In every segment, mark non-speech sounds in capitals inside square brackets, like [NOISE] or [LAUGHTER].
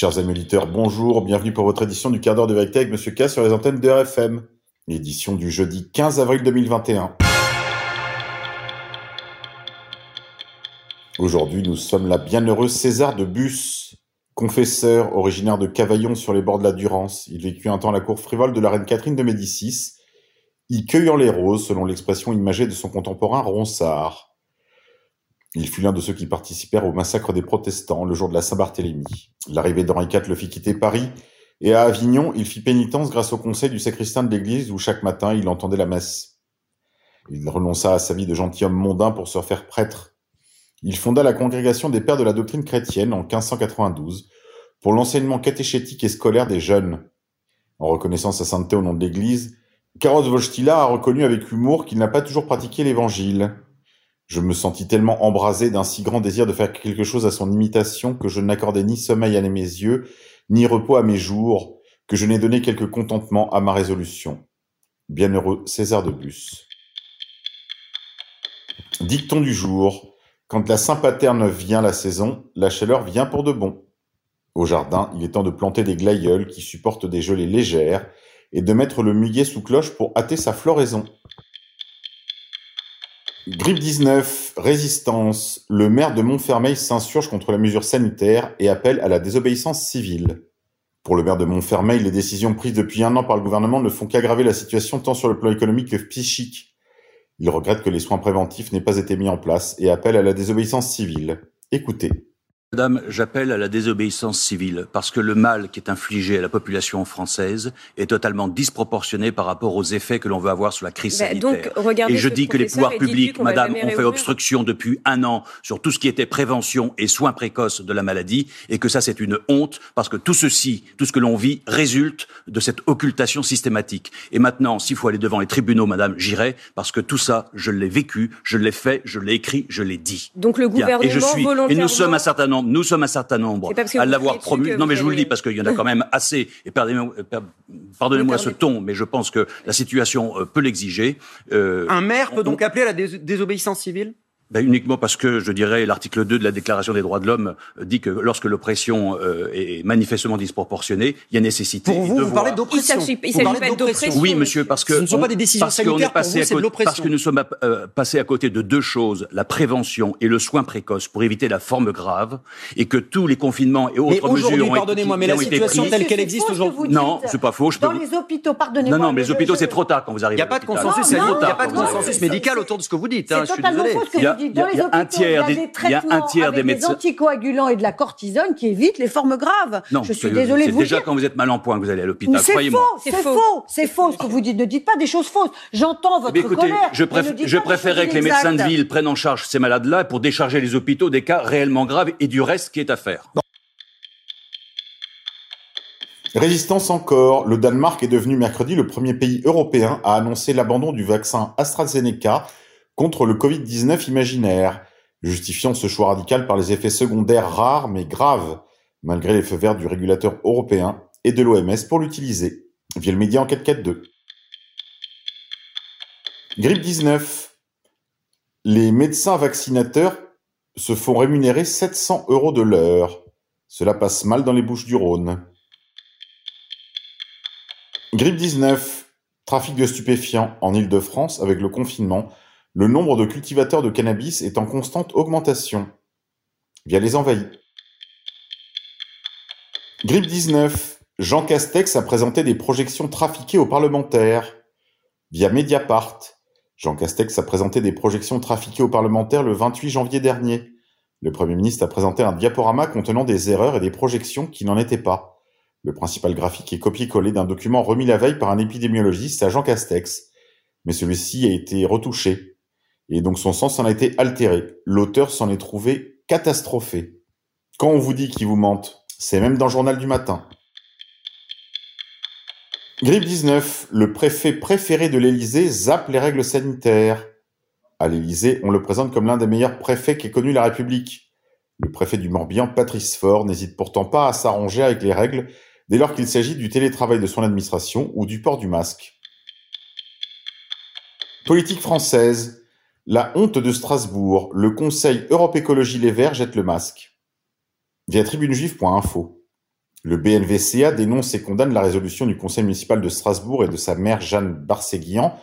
Chers amis auditeurs, bonjour, bienvenue pour votre édition du quart d'heure de vérité avec Monsieur K sur les antennes de RFM. Édition du jeudi 15 avril 2021. Aujourd'hui, nous sommes la bienheureuse César de Bus, confesseur originaire de Cavaillon sur les bords de la Durance. Il vécut un temps à la cour frivole de la reine Catherine de Médicis, y cueillant les roses, selon l'expression imagée de son contemporain Ronsard. Il fut l'un de ceux qui participèrent au massacre des protestants le jour de la Saint-Barthélemy. L'arrivée d'Henri IV le fit quitter Paris, et à Avignon, il fit pénitence grâce au conseil du sacristain de l'église où chaque matin il entendait la messe. Il renonça à sa vie de gentilhomme mondain pour se faire prêtre. Il fonda la congrégation des pères de la doctrine chrétienne en 1592 pour l'enseignement catéchétique et scolaire des jeunes. En reconnaissant sa sainteté au nom de l'église, Carlos Wojtyla a reconnu avec humour qu'il n'a pas toujours pratiqué l'évangile. Je me sentis tellement embrasé d'un si grand désir de faire quelque chose à son imitation que je n'accordais ni sommeil à mes yeux, ni repos à mes jours, que je n'ai donné quelque contentement à ma résolution. Bienheureux César de Bus. Dicton du jour. Quand la Saint-Paterne vient la saison, la chaleur vient pour de bon. Au jardin, il est temps de planter des glaïeuls qui supportent des gelées légères et de mettre le muguet sous cloche pour hâter sa floraison. Grippe 19, résistance. Le maire de Montfermeil s'insurge contre la mesure sanitaire et appelle à la désobéissance civile. Pour le maire de Montfermeil, les décisions prises depuis un an par le gouvernement ne font qu'aggraver la situation tant sur le plan économique que psychique. Il regrette que les soins préventifs n'aient pas été mis en place et appelle à la désobéissance civile. Écoutez. Madame, j'appelle à la désobéissance civile parce que le mal qui est infligé à la population française est totalement disproportionné par rapport aux effets que l'on veut avoir sur la crise bah, sanitaire. et je dis que les pouvoirs publics, Madame, ont fait obstruction depuis un an sur tout ce qui était prévention et soins précoces de la maladie et que ça c'est une honte parce que tout ceci, tout ce que l'on vit résulte de cette occultation systématique. Et maintenant, s'il faut aller devant les tribunaux, Madame, j'irai parce que tout ça, je l'ai vécu, je l'ai fait, je l'ai écrit, je l'ai dit. Donc le gouvernement et je suis, et nous sommes un certain nombre nous sommes un certain nombre à l'avoir promu. Non, mais je vous le dis parce qu'il y en a quand même [LAUGHS] assez. Et pardonnez-moi ce ton, mais je pense que la situation euh, peut l'exiger. Euh, un maire peut donc appeler à la désobéissance civile? Ben uniquement parce que, je dirais, l'article 2 de la Déclaration des droits de l'homme euh, dit que lorsque l'oppression euh, est manifestement disproportionnée, il y a nécessité Pour vous, de vous parlez d'oppression. Il s'agit pas d'oppression. Oui, monsieur, parce que... Ce ne sont pas des décisions parce sanitaires, passé pour vous, c'est Parce que nous sommes euh, passés à côté de deux choses, la prévention et le soin précoce pour éviter la forme grave, et que tous les confinements et autres mais mesures ont pardonnez-moi, mais la situation telle qu'elle existe aujourd'hui... Non, c'est pas faux. Je Dans les hôpitaux, pardonnez-moi... Non, non, mais les hôpitaux, c'est trop tard quand vous arrivez Il n'y a pas de consensus, il n'y a pas de consensus médical autour de ce que vous dites. C'est totalement faux Dans les hôpitaux, il y a un tiers des médecins. anticoagulants et de la cortisone qui évitent les formes graves. Non, je suis désolée de vous déjà quand vous êtes mal en point que vous allez à l'hôpital. C'est faux, c'est faux, c'est faux ce que vous dites. Ne dites pas des choses fausses. J'entends votre écoutez, colère. Je, je préférerais que les médecins de ville prennent en charge ces malades-là pour décharger les hôpitaux des cas réellement graves et du reste qui est à faire. Résistance encore, le Danemark est devenu mercredi le premier pays européen à annoncer l'abandon du vaccin AstraZeneca contre le Covid-19 imaginaire justifiant ce choix radical par les effets secondaires rares mais graves, malgré les feux verts du régulateur européen et de l'OMS pour l'utiliser, via le média Enquête 4.2. Grippe 19. Les médecins vaccinateurs se font rémunérer 700 euros de l'heure. Cela passe mal dans les Bouches du Rhône. Grippe 19. Trafic de stupéfiants en Ile-de-France avec le confinement le nombre de cultivateurs de cannabis est en constante augmentation via les envahis. Grippe 19. Jean Castex a présenté des projections trafiquées aux parlementaires via Mediapart. Jean Castex a présenté des projections trafiquées aux parlementaires le 28 janvier dernier. Le Premier ministre a présenté un diaporama contenant des erreurs et des projections qui n'en étaient pas. Le principal graphique est copié-collé d'un document remis la veille par un épidémiologiste à Jean Castex, mais celui-ci a été retouché et donc son sens en a été altéré. L'auteur s'en est trouvé catastrophé. Quand on vous dit qu'il vous mente, c'est même dans le journal du matin. Grippe 19, le préfet préféré de l'Élysée zappe les règles sanitaires. À l'Élysée, on le présente comme l'un des meilleurs préfets qu'ait connu la République. Le préfet du Morbihan, Patrice Faure, n'hésite pourtant pas à s'arranger avec les règles dès lors qu'il s'agit du télétravail de son administration ou du port du masque. Politique française, la honte de Strasbourg, le Conseil Europe Écologie Les Verts jette le masque. Via tribunejuive.info. Le BNVCA dénonce et condamne la résolution du conseil municipal de Strasbourg et de sa maire Jeanne Barséguian,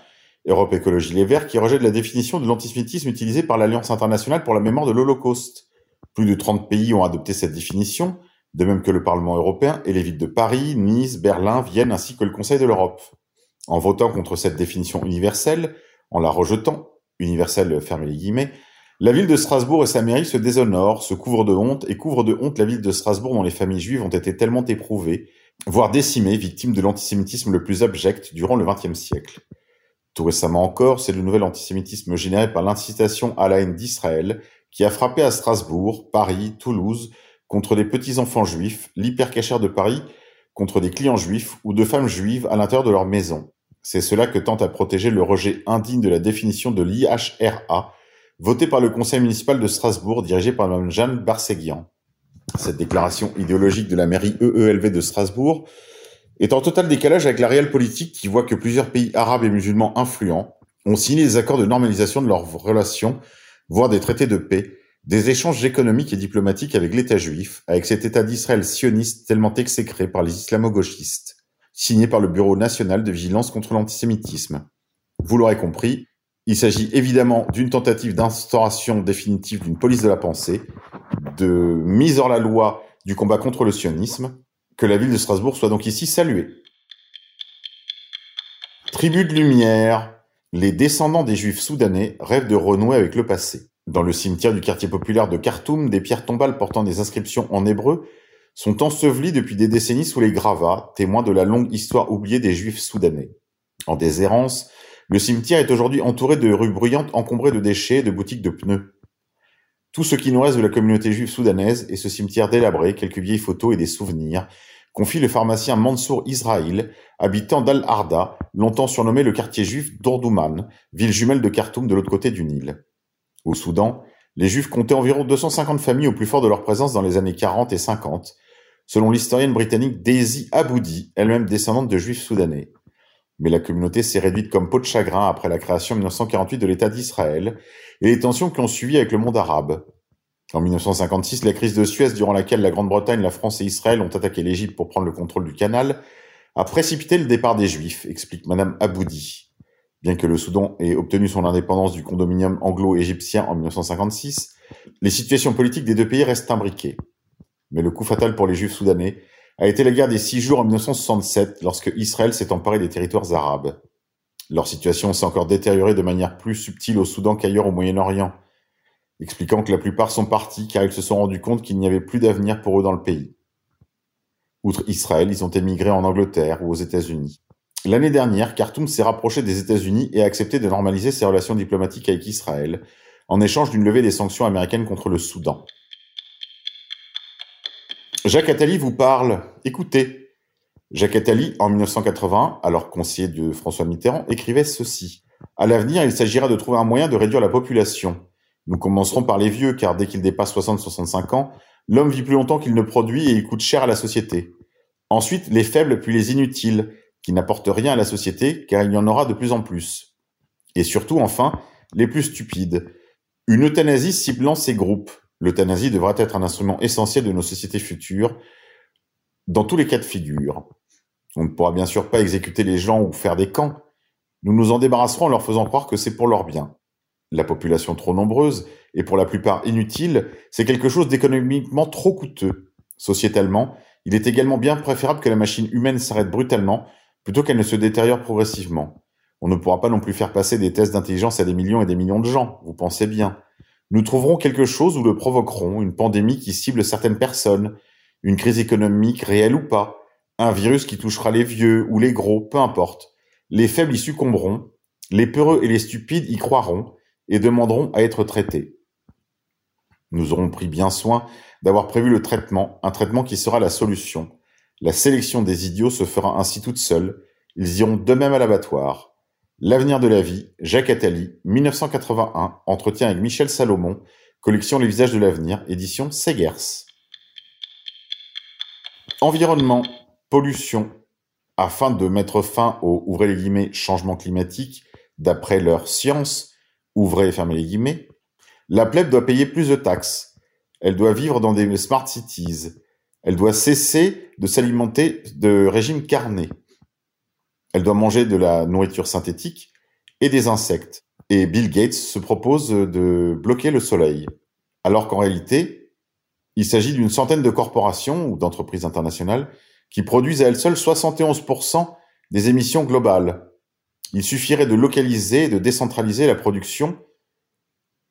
Europe Écologie Les Verts, qui rejette la définition de l'antisémitisme utilisée par l'Alliance internationale pour la mémoire de l'Holocauste. Plus de 30 pays ont adopté cette définition, de même que le Parlement européen et les villes de Paris, Nice, Berlin, Vienne ainsi que le Conseil de l'Europe. En votant contre cette définition universelle, en la rejetant, universelle fermez les guillemets, la ville de Strasbourg et sa mairie se déshonorent, se couvrent de honte et couvrent de honte la ville de Strasbourg dont les familles juives ont été tellement éprouvées, voire décimées, victimes de l'antisémitisme le plus abject durant le XXe siècle. Tout récemment encore, c'est le nouvel antisémitisme généré par l'incitation à la haine d'Israël qui a frappé à Strasbourg, Paris, Toulouse, contre des petits-enfants juifs, l'hypercachère de Paris contre des clients juifs ou de femmes juives à l'intérieur de leur maison. C'est cela que tente à protéger le rejet indigne de la définition de l'IHRA, votée par le conseil municipal de Strasbourg, dirigé par Mme Jeanne Barséguian. Cette déclaration idéologique de la mairie EELV de Strasbourg est en total décalage avec la réelle politique qui voit que plusieurs pays arabes et musulmans influents ont signé des accords de normalisation de leurs relations, voire des traités de paix, des échanges économiques et diplomatiques avec l'État juif, avec cet État d'Israël sioniste tellement exécré par les islamo-gauchistes, signé par le Bureau national de vigilance contre l'antisémitisme. Vous l'aurez compris, il s'agit évidemment d'une tentative d'instauration définitive d'une police de la pensée, de mise hors la loi du combat contre le sionisme, que la ville de Strasbourg soit donc ici saluée. Tribu de lumière, les descendants des juifs soudanais rêvent de renouer avec le passé. Dans le cimetière du quartier populaire de Khartoum, des pierres tombales portant des inscriptions en hébreu sont ensevelies depuis des décennies sous les gravats, témoins de la longue histoire oubliée des juifs soudanais. En déshérence, le cimetière est aujourd'hui entouré de rues bruyantes encombrées de déchets et de boutiques de pneus. Tout ce qui nous reste de la communauté juive soudanaise est ce cimetière délabré, quelques vieilles photos et des souvenirs, confie le pharmacien Mansour Israël, habitant d'Al-Arda, longtemps surnommé le quartier juif d'Ordouman, ville jumelle de Khartoum de l'autre côté du Nil. Au Soudan, les Juifs comptaient environ 250 familles au plus fort de leur présence dans les années 40 et 50, selon l'historienne britannique Daisy Aboudi, elle-même descendante de Juifs soudanais. Mais la communauté s'est réduite comme peau de chagrin après la création en 1948 de l'État d'Israël et les tensions qui ont suivi avec le monde arabe. En 1956, la crise de Suez, durant laquelle la Grande-Bretagne, la France et Israël ont attaqué l'Égypte pour prendre le contrôle du canal, a précipité le départ des Juifs, explique Madame Aboudi. Bien que le Soudan ait obtenu son indépendance du condominium anglo-égyptien en 1956, les situations politiques des deux pays restent imbriquées. Mais le coup fatal pour les Juifs soudanais a été la guerre des six jours en 1967, lorsque Israël s'est emparé des territoires arabes. Leur situation s'est encore détériorée de manière plus subtile au Soudan qu'ailleurs au Moyen-Orient, expliquant que la plupart sont partis car ils se sont rendus compte qu'il n'y avait plus d'avenir pour eux dans le pays. Outre Israël, ils ont émigré en Angleterre ou aux États-Unis. L'année dernière, Khartoum s'est rapproché des États-Unis et a accepté de normaliser ses relations diplomatiques avec Israël, en échange d'une levée des sanctions américaines contre le Soudan. Jacques Attali vous parle. Écoutez. Jacques Attali, en 1980, alors conseiller de François Mitterrand, écrivait ceci. À l'avenir, il s'agira de trouver un moyen de réduire la population. Nous commencerons par les vieux, car dès qu'ils dépassent 60-65 ans, l'homme vit plus longtemps qu'il ne produit et il coûte cher à la société. Ensuite, les faibles puis les inutiles, qui n'apportent rien à la société, car il y en aura de plus en plus. Et surtout, enfin, les plus stupides. Une euthanasie ciblant ces groupes. L'euthanasie devra être un instrument essentiel de nos sociétés futures, dans tous les cas de figure. On ne pourra bien sûr pas exécuter les gens ou faire des camps. Nous nous en débarrasserons en leur faisant croire que c'est pour leur bien. La population trop nombreuse, et pour la plupart inutile, c'est quelque chose d'économiquement trop coûteux. Sociétalement, il est également bien préférable que la machine humaine s'arrête brutalement plutôt qu'elle ne se détériore progressivement. On ne pourra pas non plus faire passer des tests d'intelligence à des millions et des millions de gens, vous pensez bien. Nous trouverons quelque chose ou le provoquerons, une pandémie qui cible certaines personnes, une crise économique réelle ou pas, un virus qui touchera les vieux ou les gros, peu importe. Les faibles y succomberont, les peureux et les stupides y croiront et demanderont à être traités. Nous aurons pris bien soin d'avoir prévu le traitement, un traitement qui sera la solution, la sélection des idiots se fera ainsi toute seule, ils iront d'eux-mêmes à l'abattoir. L'avenir de la vie, Jacques Attali, 1981, entretien avec Michel Salomon, collection Les visages de l'avenir, édition Segers. Environnement, pollution. Afin de mettre fin au ouvrez les guillemets changement climatique, d'après leur science, ouvrez et fermez les guillemets, la plèbe doit payer plus de taxes. Elle doit vivre dans des smart cities. Elle doit cesser de s'alimenter de régime carné. Elle doit manger de la nourriture synthétique et des insectes. Et Bill Gates se propose de bloquer le soleil. Alors qu'en réalité, il s'agit d'une centaine de corporations ou d'entreprises internationales qui produisent à elles seules 71% des émissions globales. Il suffirait de localiser et de décentraliser la production,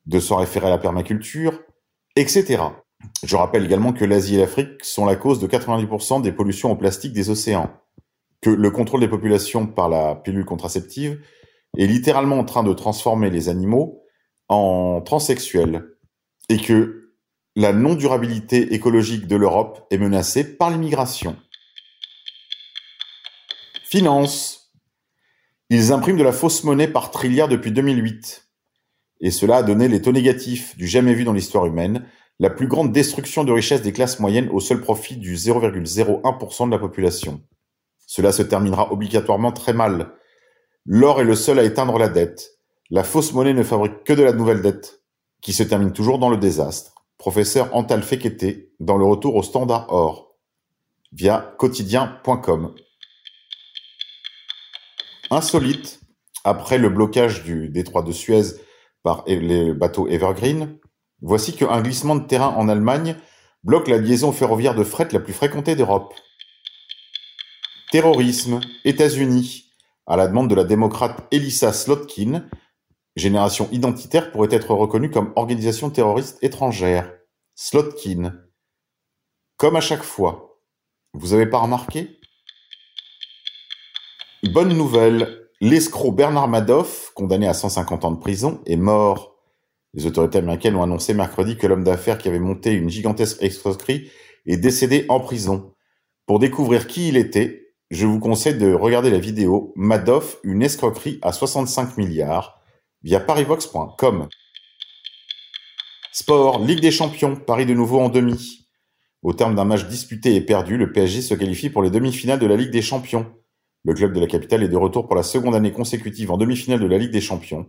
de s'en référer à la permaculture, etc. Je rappelle également que l'Asie et l'Afrique sont la cause de 90% des pollutions au plastique des océans, que le contrôle des populations par la pilule contraceptive est littéralement en train de transformer les animaux en transsexuels, et que la non-durabilité écologique de l'Europe est menacée par l'immigration. Finance. Ils impriment de la fausse monnaie par trilliard depuis 2008. Et cela a donné les taux négatifs du jamais vu dans l'histoire humaine, la plus grande destruction de richesse des classes moyennes au seul profit du 0,01% de la population. Cela se terminera obligatoirement très mal. L'or est le seul à éteindre la dette. La fausse monnaie ne fabrique que de la nouvelle dette, qui se termine toujours dans le désastre. Professeur Antal Fekete, dans le retour au standard or, via quotidien.com. Insolite, après le blocage du détroit de Suez par les bateaux Evergreen, Voici qu'un glissement de terrain en Allemagne bloque la liaison ferroviaire de fret la plus fréquentée d'Europe. Terrorisme, États-Unis. À la demande de la démocrate Elissa Slotkin, Génération Identitaire pourrait être reconnue comme organisation terroriste étrangère. Slotkin. Comme à chaque fois. Vous avez pas remarqué? Bonne nouvelle, l'escroc Bernard Madoff, condamné à 150 ans de prison, est mort. Les autorités américaines ont annoncé mercredi que l'homme d'affaires qui avait monté une gigantesque escroquerie est décédé en prison. Pour découvrir qui il était, je vous conseille de regarder la vidéo Madoff, une escroquerie à 65 milliards via parivox.com. Sport, Ligue des Champions, Paris de nouveau en demi. Au terme d'un match disputé et perdu, le PSG se qualifie pour les demi-finales de la Ligue des Champions. Le club de la capitale est de retour pour la seconde année consécutive en demi-finale de la Ligue des Champions.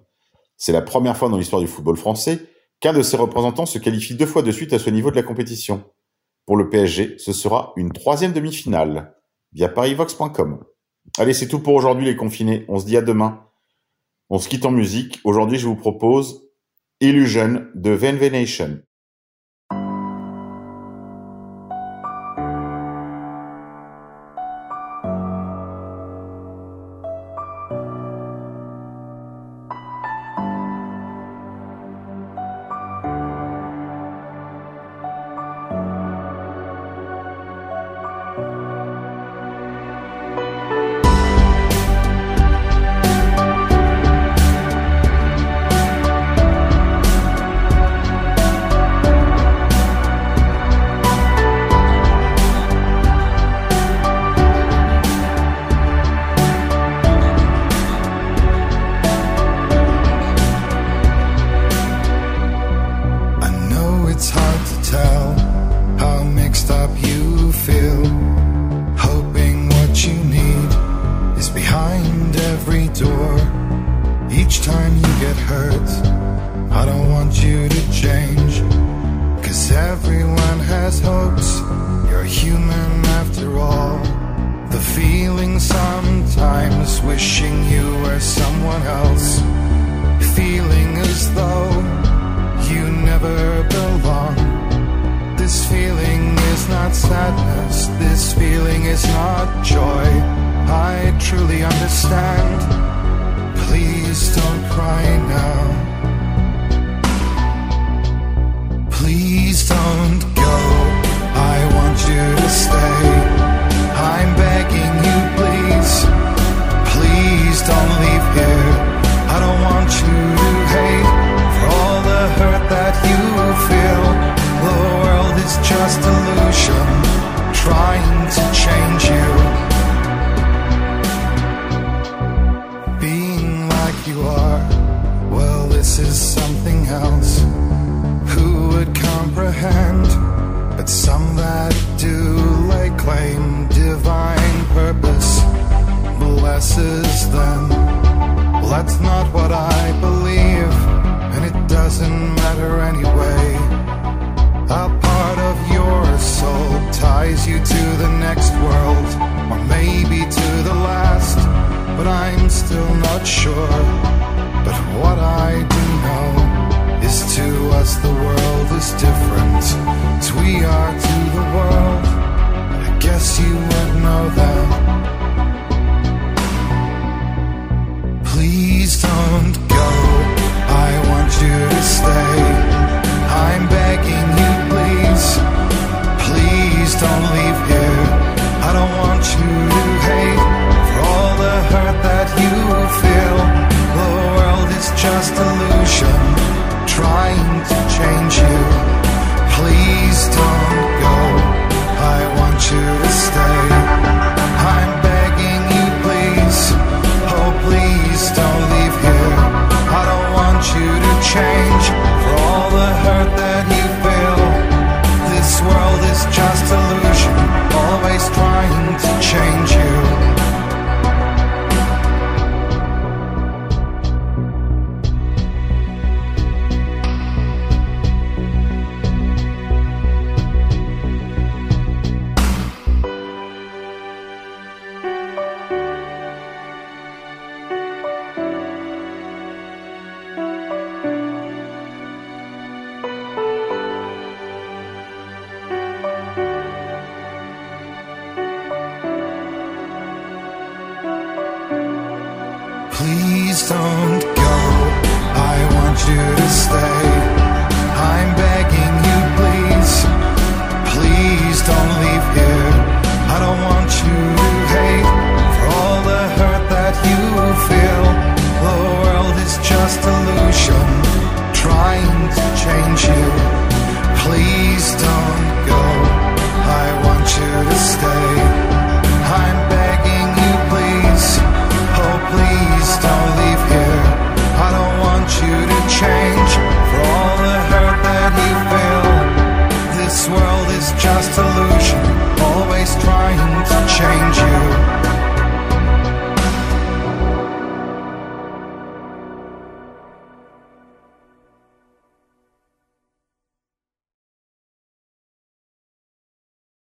C'est la première fois dans l'histoire du football français qu'un de ses représentants se qualifie deux fois de suite à ce niveau de la compétition. Pour le PSG, ce sera une troisième demi-finale via parivox.com. Allez, c'est tout pour aujourd'hui les confinés. On se dit à demain. On se quitte en musique. Aujourd'hui, je vous propose Illusion de VNV when you get hurt. I don't want you to change. Cause everyone has hopes. You're human after all. The feeling sometimes wishing you were someone else. Feeling as though you never belong. This feeling is not sadness. This feeling is not joy. I truly understand. Please Please don't cry now. Please. passes them. well, that's not what I believe And it doesn't matter anyway. A part of your soul ties you to the next world Or maybe to the last But I'm still not sure. But what I do know Is to us the world is different. As we are to the world. I guess you would know that.